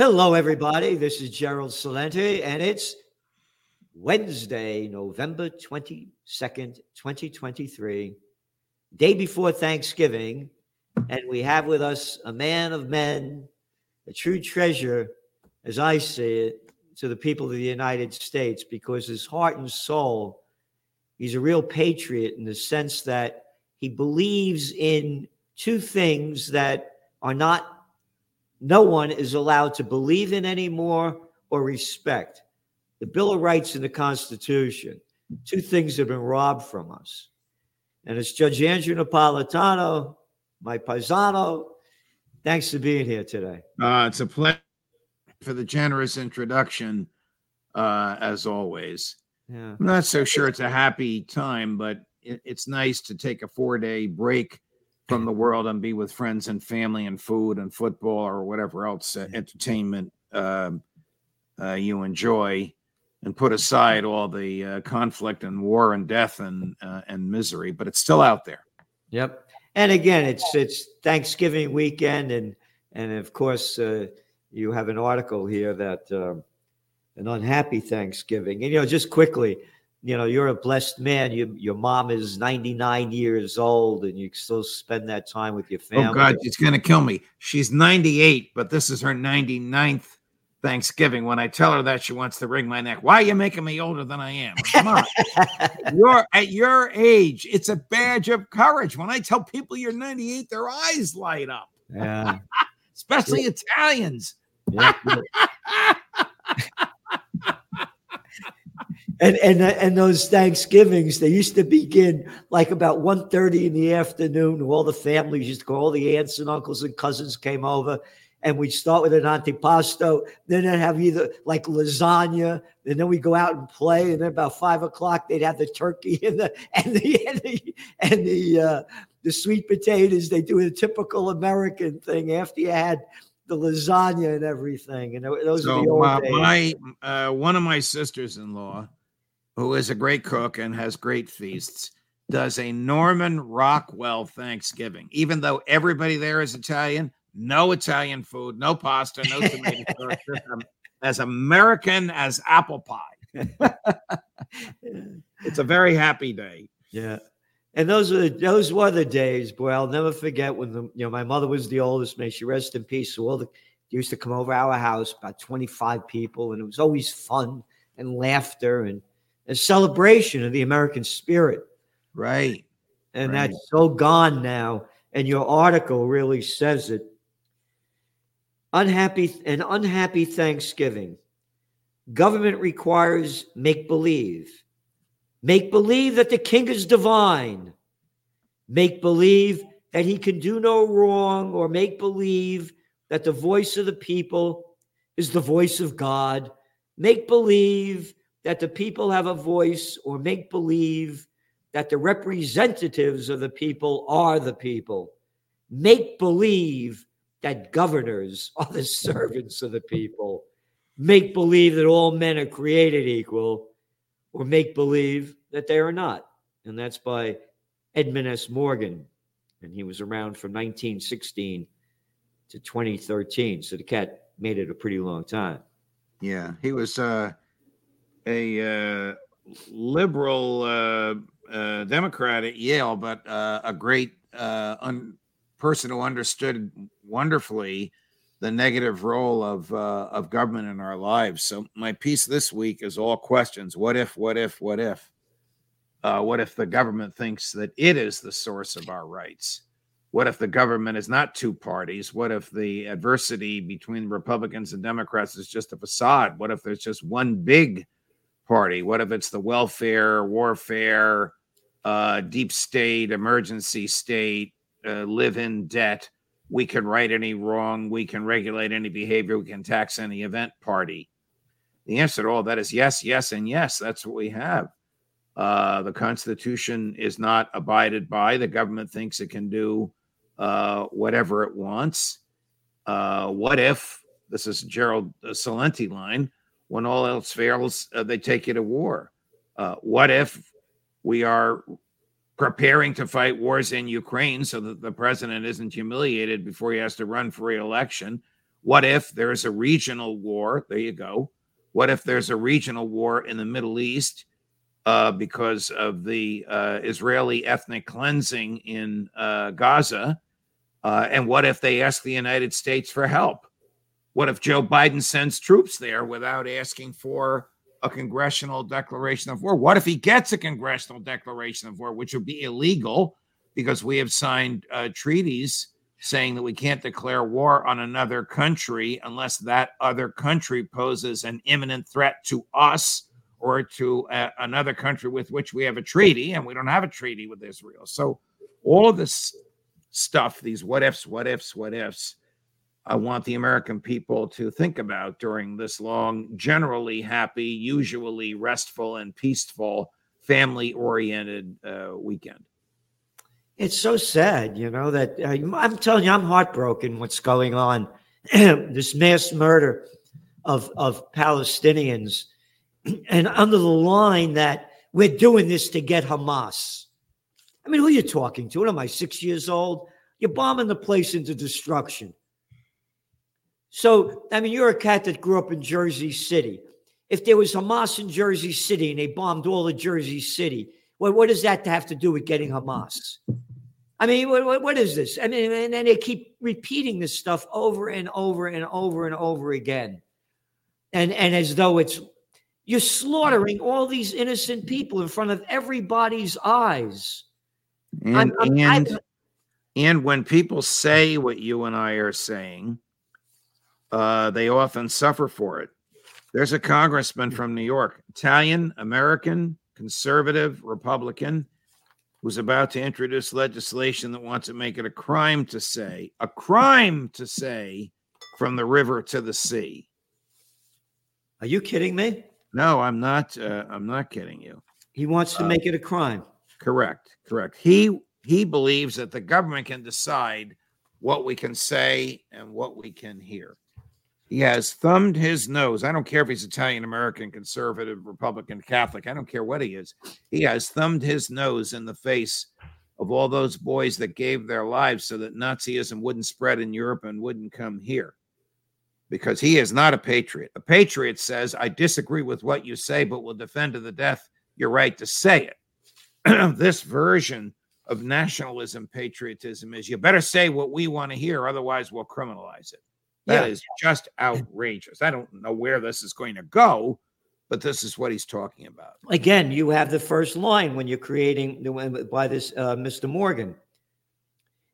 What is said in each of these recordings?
Hello, everybody. This is Gerald Celente, and it's Wednesday, November 22nd, 2023, day before Thanksgiving. And we have with us a man of men, a true treasure, as I see it, to the people of the United States, because his heart and soul, he's a real patriot in the sense that he believes in two things that are not no one is allowed to believe in anymore or respect. The Bill of Rights and the Constitution, two things have been robbed from us. And it's Judge Andrew Napolitano, my paisano. Thanks for being here today. Uh, it's a pleasure for the generous introduction, uh, as always. Yeah. I'm not so sure it's a happy time, but it, it's nice to take a four day break from the world and be with friends and family and food and football or whatever else uh, entertainment uh, uh, you enjoy and put aside all the uh, conflict and war and death and uh, and misery but it's still out there Yep. And again, it's it's Thanksgiving weekend, and and of course uh, you have an article here that um, an unhappy Thanksgiving. And you know, just quickly, you know, you're a blessed man. You, your mom is 99 years old, and you still spend that time with your family. oh god it's going to kill me she's 98 but this is her 99th thanksgiving when i tell her that she wants to wring my neck why are you making me older than i am come on you're at your age it's a badge of courage when i tell people you're 98 their eyes light up yeah. especially italians yeah. and and and those Thanksgivings they used to begin like about 1.30 in the afternoon. All the families used to go, all the aunts and uncles and cousins came over, and we'd start with an antipasto. Then they'd have either like lasagna, and then we'd go out and play. And then about five o'clock they'd have the turkey and the and the and the and the, uh, the sweet potatoes. They do a typical American thing after you had the lasagna and everything. And those are the old uh, days. my uh, one of my sisters-in-law who is a great cook and has great feasts does a norman rockwell thanksgiving even though everybody there is italian no italian food no pasta no tomato sauce as american as apple pie it's a very happy day Yeah. And those are the, those were the days, boy. I'll never forget when the you know my mother was the oldest. May she rest in peace. So all the used to come over our house, about 25 people, and it was always fun and laughter and a celebration of the American spirit. right And Right. that's so gone now. And your article really says it. Unhappy an unhappy Thanksgiving. Government requires make believe. Make believe that the king is divine. Make believe that he can do no wrong, or make believe that the voice of the people is the voice of God. Make believe that the people have a voice, or make believe that the representatives of the people are the people. Make believe that governors are the servants of the people. Make believe that all men are created equal, or make believe that they are not. And that's by Edmund S. Morgan. And he was around from 1916 to 2013. So the cat made it a pretty long time. Yeah, he was uh, a uh, liberal uh, uh, Democrat at Yale, but a great un- person who understood wonderfully the negative role of uh, of government in our lives. So my piece this week is all questions: What if? What if? What if? Uh, what if the government thinks that it is the source of our rights? What if the government is not two parties? What if the adversity between Republicans and Democrats is just a facade? What if there's just one big party? What if it's the welfare, warfare, uh, deep state, emergency state, uh, live in debt? We can right any wrong. We can regulate any behavior. We can tax any event party. The answer to all that is yes, yes, and yes. That's what we have. Uh, the Constitution is not abided by. The government thinks it can do uh, whatever it wants. Uh, what if this is Gerald Celente line? When all else fails, uh, they take you to war. Uh, what if we are preparing to fight wars in Ukraine so that the president isn't humiliated before he has to run for re-election? What if there's a regional war? There you go. What if there's a regional war in the Middle East uh, because of the uh, Israeli ethnic cleansing in uh, Gaza? Uh, and what if they ask the United States for help? What if Joe Biden sends troops there without asking for a congressional declaration of war? What if he gets a congressional declaration of war, which would be illegal because we have signed uh, treaties saying that we can't declare war on another country unless that other country poses an imminent threat to us or to uh, another country with which we have a treaty, and we don't have a treaty with Israel. So, all of this stuff, these what ifs, what ifs, what ifs, I want the American people to think about during this long, generally happy, usually restful and peaceful, family oriented uh, weekend. It's so sad, you know, that uh, I'm telling you, I'm heartbroken what's going on. this mass murder of, of Palestinians, and under the line that we're doing this to get Hamas. I mean, who are you talking to? What am I, six years old? You're bombing the place into destruction. So, I mean, you're a cat that grew up in Jersey City. If there was Hamas in Jersey City and they bombed all of Jersey City, well, what does that have to do with getting Hamas? I mean, what, what is this? I mean, and then they keep repeating this stuff over and over and over and over again. And, and as though it's, you're slaughtering all these innocent people in front of everybody's eyes. And, I'm, I'm, and, and when people say what you and I are saying, uh, they often suffer for it. There's a congressman from New York, Italian, American, conservative, Republican who's about to introduce legislation that wants to make it a crime to say, a crime to say from the river to the sea. Are you kidding me? No, I'm not. Uh, I'm not kidding you. He wants to uh, make it a crime. Correct. Correct. He he believes that the government can decide what we can say and what we can hear. He has thumbed his nose. I don't care if he's Italian American, conservative, Republican, Catholic. I don't care what he is. He has thumbed his nose in the face of all those boys that gave their lives so that Nazism wouldn't spread in Europe and wouldn't come here. Because he is not a patriot. A patriot says, I disagree with what you say, but will defend to the death your right to say it. this version of nationalism patriotism is you better say what we want to hear, otherwise, we'll criminalize it. That yeah. is just outrageous. I don't know where this is going to go, but this is what he's talking about. Again, you have the first line when you're creating by this uh, Mr. Morgan.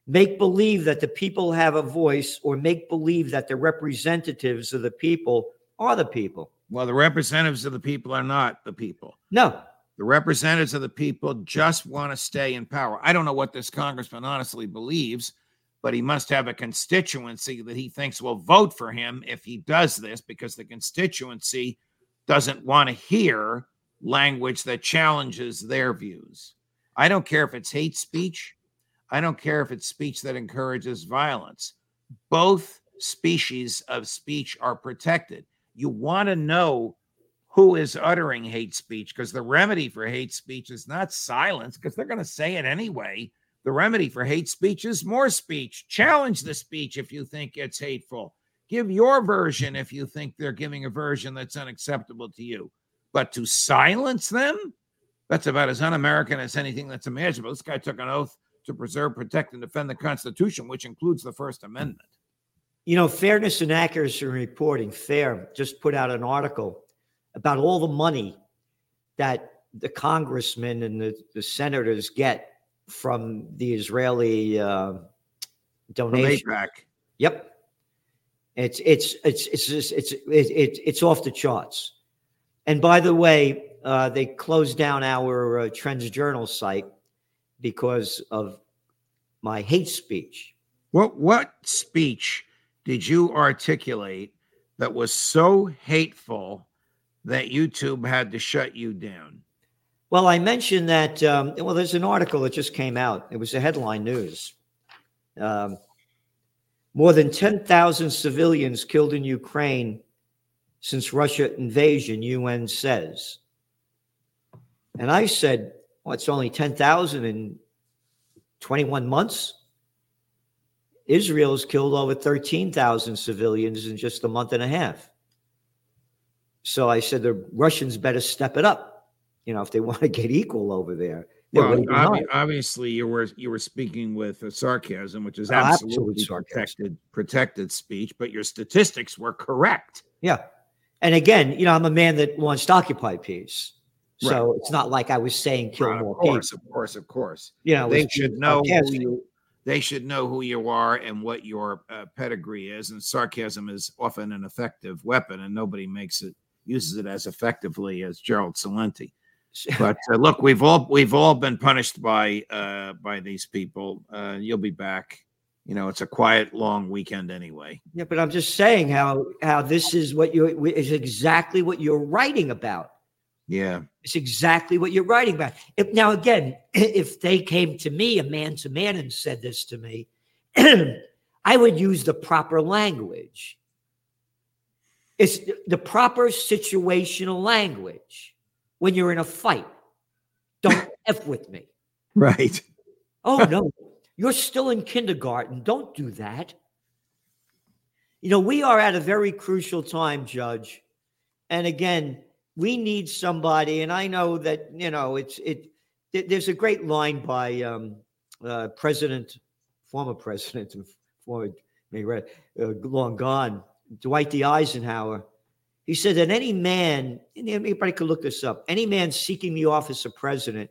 Make believe that the people have a voice, or make believe that the representatives of the people are the people. Well, the representatives of the people are not the people. No. The representatives of the people just want to stay in power. I don't know what this congressman honestly believes but he must have a constituency that he thinks will vote for him if he does this because the constituency doesn't want to hear language that challenges their views. I don't care if it's hate speech. I don't care if it's speech that encourages violence. Both species of speech are protected. You want to know who is uttering hate speech because the remedy for hate speech is not silence because they're going to say it anyway. The remedy for hate speech is more speech. Challenge the speech if you think it's hateful. Give your version if you think they're giving a version that's unacceptable to you. But to silence them, that's about as un American as anything that's imaginable. This guy took an oath to preserve, protect, and defend the Constitution, which includes the First Amendment. You know, Fairness and Accuracy in Reporting, FAIR, just put out an article about all the money that the congressmen and the, the senators get from the Israeli uh, donation. Yep. It's it's it's it's just, it's it's it's off the charts. And by the way, uh, they closed down our uh, Trends Journal site because of my hate speech. What what speech did you articulate that was so hateful that YouTube had to shut you down? Well, I mentioned that. Um, well, there's an article that just came out. It was a headline news. Um, more than 10,000 civilians killed in Ukraine since Russia invasion, UN says. And I said, well, it's only 10,000 in 21 months. Israel has killed over 13,000 civilians in just a month and a half. So I said the Russians better step it up, you know, if they want to get equal over there. Well, ob- obviously, you were you were speaking with sarcasm, which is absolutely protected protected speech, but your statistics were correct. Yeah, and again, you know, I'm a man that wants to occupy peace. So right. it's not like I was saying kill right, more of course, people. Of course, of course. You know, they should know who you, they should know who you are and what your uh, pedigree is. And sarcasm is often an effective weapon, and nobody makes it uses it as effectively as Gerald Celente. But uh, look, we've all we've all been punished by uh, by these people. Uh, you'll be back. You know it's a quiet long weekend anyway. Yeah but i'm just saying how how this is what you is exactly what you're writing about. Yeah. It's exactly what you're writing about. If, now again if they came to me a man to man and said this to me i would use the proper language. It's the proper situational language when you're in a fight don't f with me right oh no you're still in kindergarten. Don't do that. You know, we are at a very crucial time, Judge. And again, we need somebody. And I know that, you know, it's, it, there's a great line by um, uh, President, former president, former, uh, long gone, Dwight D. Eisenhower. He said that any man, anybody could look this up, any man seeking the office of president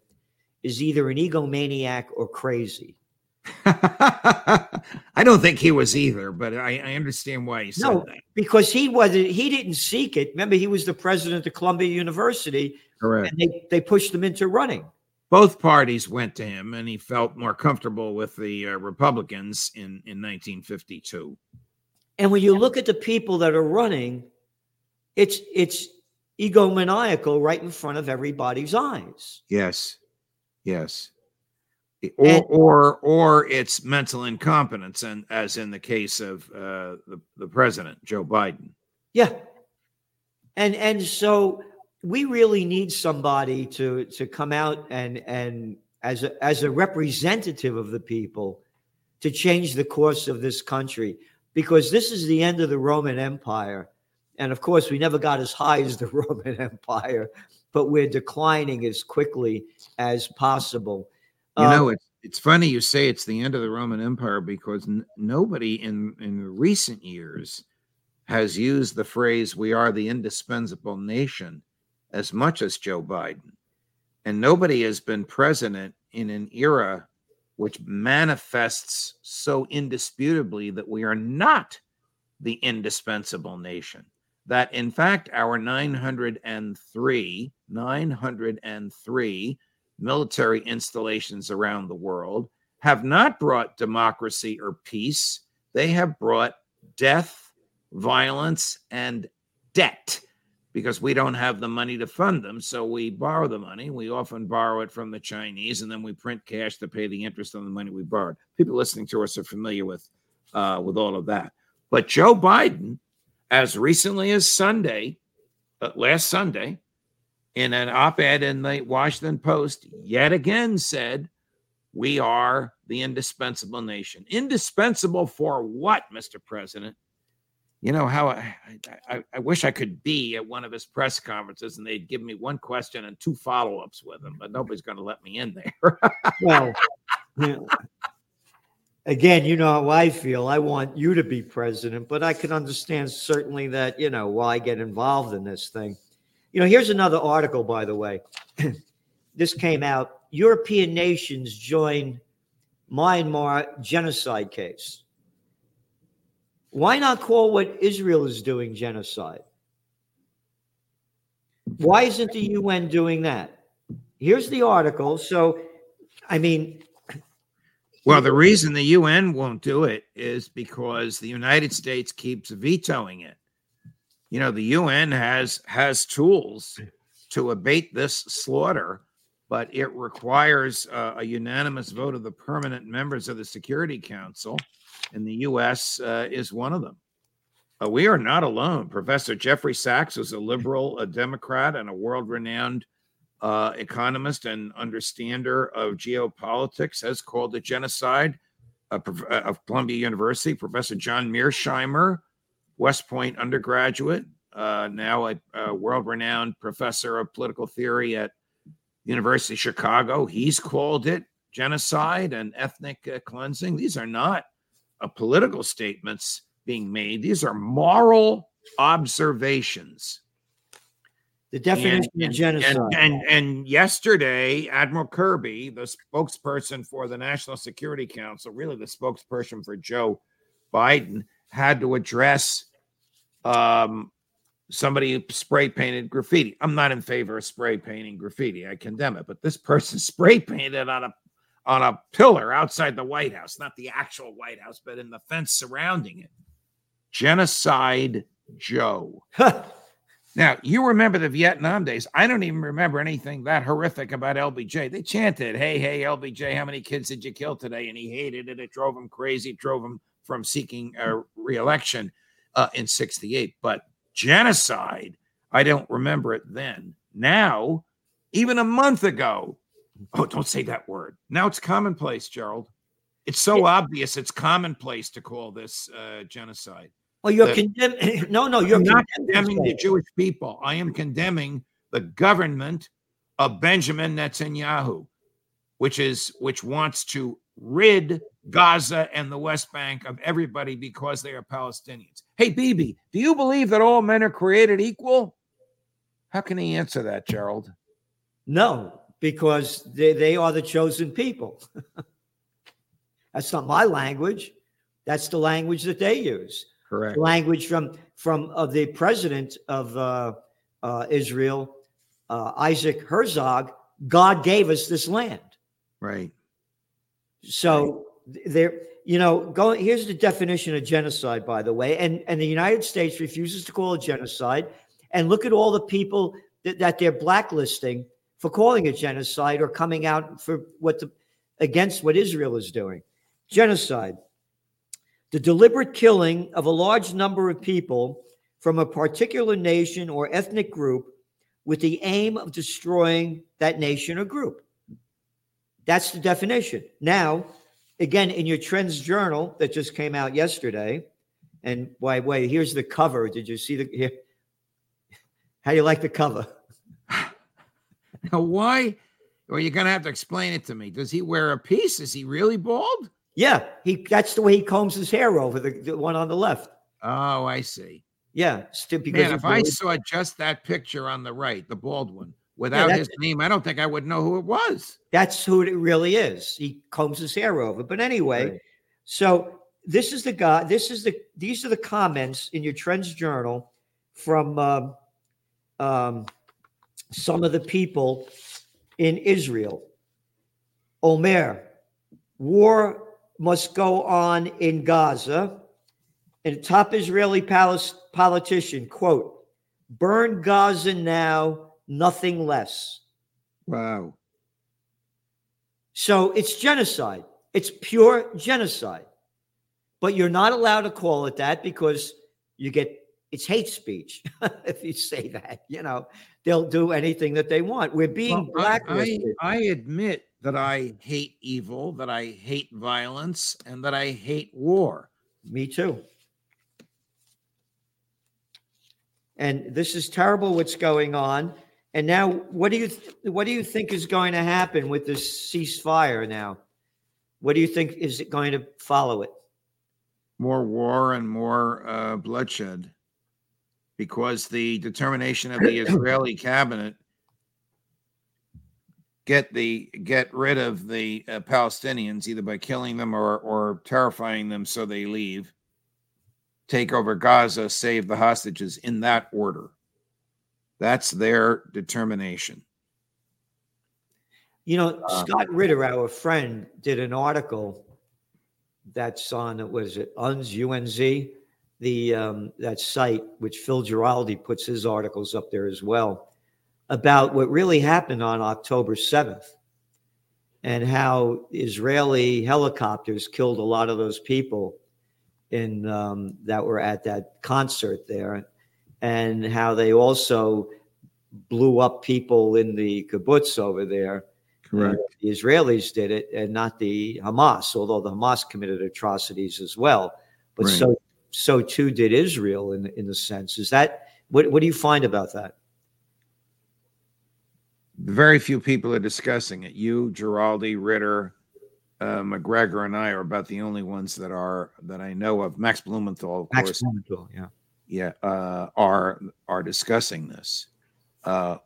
is either an egomaniac or crazy. I don't think he was either, but I, I understand why he said no, that. Because he wasn't he didn't seek it. Remember, he was the president of Columbia University. Correct. And they, they pushed him into running. Both parties went to him, and he felt more comfortable with the uh, Republicans in, in 1952. And when you look at the people that are running, it's it's egomaniacal right in front of everybody's eyes. Yes. Yes or and, or or it's mental incompetence and as in the case of uh, the, the president joe biden yeah and and so we really need somebody to to come out and and as a, as a representative of the people to change the course of this country because this is the end of the roman empire and of course we never got as high as the roman empire but we're declining as quickly as possible you um, know, it's it's funny you say it's the end of the Roman Empire because n- nobody in in recent years has used the phrase "we are the indispensable nation" as much as Joe Biden, and nobody has been president in an era which manifests so indisputably that we are not the indispensable nation. That in fact, our 903, 903 military installations around the world have not brought democracy or peace. They have brought death, violence, and debt because we don't have the money to fund them. So we borrow the money. We often borrow it from the Chinese and then we print cash to pay the interest on the money we borrowed. People listening to us are familiar with, uh, with all of that. But Joe Biden, as recently as Sunday, uh, last Sunday, in an op ed in the Washington Post, yet again said, We are the indispensable nation. Indispensable for what, Mr. President? You know how I, I, I, wish I could be at one of his press conferences and they'd give me one question and two follow ups with him, but nobody's going to let me in there. well, again, you know how I feel. I want you to be president, but I can understand certainly that, you know, why get involved in this thing. You know, here's another article, by the way. this came out. European nations join Myanmar genocide case. Why not call what Israel is doing genocide? Why isn't the UN doing that? Here's the article. So, I mean, well, the reason the UN won't do it is because the United States keeps vetoing it you know the UN has has tools to abate this slaughter, but it requires uh, a unanimous vote of the permanent members of the Security Council, and the U.S. Uh, is one of them. Uh, we are not alone. Professor Jeffrey Sachs is a liberal, a Democrat, and a world-renowned uh, economist and understander of geopolitics, has called it genocide. uh, of Columbia University, Professor John Mearsheimer, West Point undergraduate, uh, now a, a world-renowned professor of political theory at University of Chicago. He's called it genocide and ethnic uh, cleansing. These are not uh, political statements being made. These are moral observations. The definition and, of genocide. And, and, and yesterday, Admiral Kirby, the spokesperson for the National Security Council, really the spokesperson for Joe Biden, had to address um, somebody who spray painted graffiti. I'm not in favor of spray painting graffiti. I condemn it. But this person spray painted on a on a pillar outside the White House, not the actual White House, but in the fence surrounding it. Genocide Joe. now, you remember the Vietnam days. I don't even remember anything that horrific about LBJ. They chanted, Hey, hey, LBJ, how many kids did you kill today? And he hated it. It drove him crazy, it drove him from seeking a reelection uh, in 68. But genocide, I don't remember it then. Now, even a month ago, oh, don't say that word. Now it's commonplace, Gerald. It's so obvious. It's commonplace to call this uh, genocide. Well, you're condemning. No, no, you're not condemning the Jewish people. I am condemning the government of Benjamin Netanyahu, which is which wants to rid Gaza and the West Bank of everybody because they are Palestinians. Hey, Bibi, do you believe that all men are created equal? How can he answer that, Gerald? No, because they, they are the chosen people. That's not my language. That's the language that they use. Correct. Language from from uh, the president of uh, uh, Israel, uh, Isaac Herzog. God gave us this land. Right. So right. there, you know, go. Here's the definition of genocide, by the way, and and the United States refuses to call it genocide. And look at all the people that, that they're blacklisting for calling it genocide or coming out for what the against what Israel is doing. Genocide. The deliberate killing of a large number of people from a particular nation or ethnic group with the aim of destroying that nation or group. That's the definition. Now, again, in your Trends Journal that just came out yesterday, and by the way, here's the cover. Did you see the here? How do you like the cover? Now, why? Well, you're going to have to explain it to me. Does he wear a piece? Is he really bald? Yeah, he. That's the way he combs his hair over the, the one on the left. Oh, I see. Yeah, because Man, if I saw just that picture on the right, the bald one, without yeah, his name, I don't think I would know who it was. That's who it really is. He combs his hair over. But anyway, right. so this is the guy. This is the. These are the comments in your Trends Journal from um, um, some of the people in Israel. Omer, war must go on in Gaza. And top Israeli palace politician, quote, burn Gaza now, nothing less. Wow. So it's genocide. It's pure genocide. But you're not allowed to call it that because you get it's hate speech if you say that. You know, they'll do anything that they want. We're being well, blacklisted. I, I, admit that I hate evil, that I hate violence, and that I hate war. Me too. And this is terrible what's going on. And now, what do you th- what do you think is going to happen with this ceasefire? Now, what do you think is it going to follow it? More war and more uh, bloodshed because the determination of the Israeli cabinet get the get rid of the uh, Palestinians either by killing them or or terrifying them so they leave, take over Gaza, save the hostages in that order. That's their determination. You know, uh, Scott Ritter, our friend, did an article that's on was it UNZ UNZ the um, that site, which Phil Giraldi puts his articles up there as well, about what really happened on October 7th and how Israeli helicopters killed a lot of those people in um, that were at that concert there, and how they also blew up people in the kibbutz over there, Correct. The Israelis did it and not the Hamas, although the Hamas committed atrocities as well. But Right. so so too did Israel in in the sense. Is that what what do you find about that? Very few people are discussing it. You, Giraldi, Ritter, uh, Macgregor, and I are about the only ones that are that I know of. Max Blumenthal, of Max course, Blumenthal, yeah. yeah, uh, are are discussing this. Uh,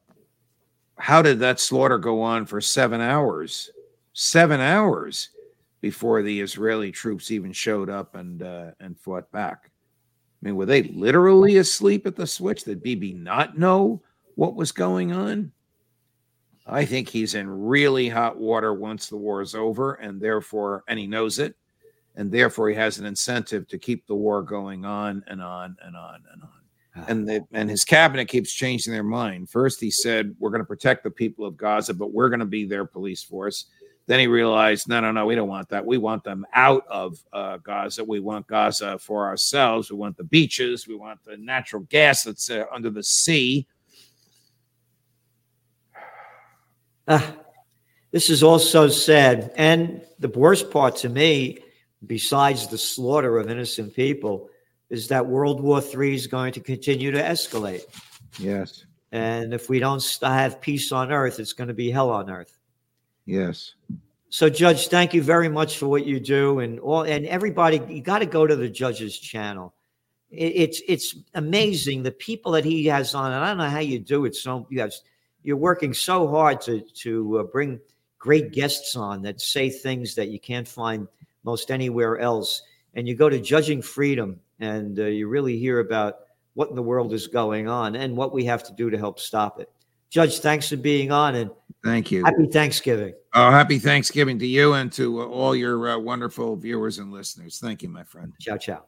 how did that slaughter go on for seven hours? Seven hours before the Israeli troops even showed up and uh, and fought back. I mean, were they literally asleep at the switch? Did Bibi not know what was going on? I think he's in really hot water once the war is over, and therefore, and he knows it, and therefore he has an incentive to keep the war going on and on and on and on and the, and his cabinet keeps changing their mind. First, he said we're going to protect the people of Gaza, but we're going to be their police force. Then he realized, no, no, no, we don't want that. We want them out of uh, Gaza. We want Gaza for ourselves. We want the beaches. We want the natural gas that's uh, under the sea. Ah, this is all so sad. And the worst part to me, besides the slaughter of innocent people, is that World War III is going to continue to escalate. Yes, And if we don't have peace on earth, it's going to be hell on earth. yes, So, Judge, thank you very much for what you do, and all and everybody. You got to go to the judge's channel. It, it's it's amazing the people that he has on, and I don't know how you do it. So you have you're working so hard to to uh, bring great guests on that say things that you can't find most anywhere else. And you go to Judging Freedom, and uh, you really hear about what in the world is going on and what we have to do to help stop it. Judge, thanks for being on, and thank you. happy Thanksgiving. Oh, happy Thanksgiving to you and to uh, all your uh, wonderful viewers and listeners. Thank you, my friend. Ciao, ciao.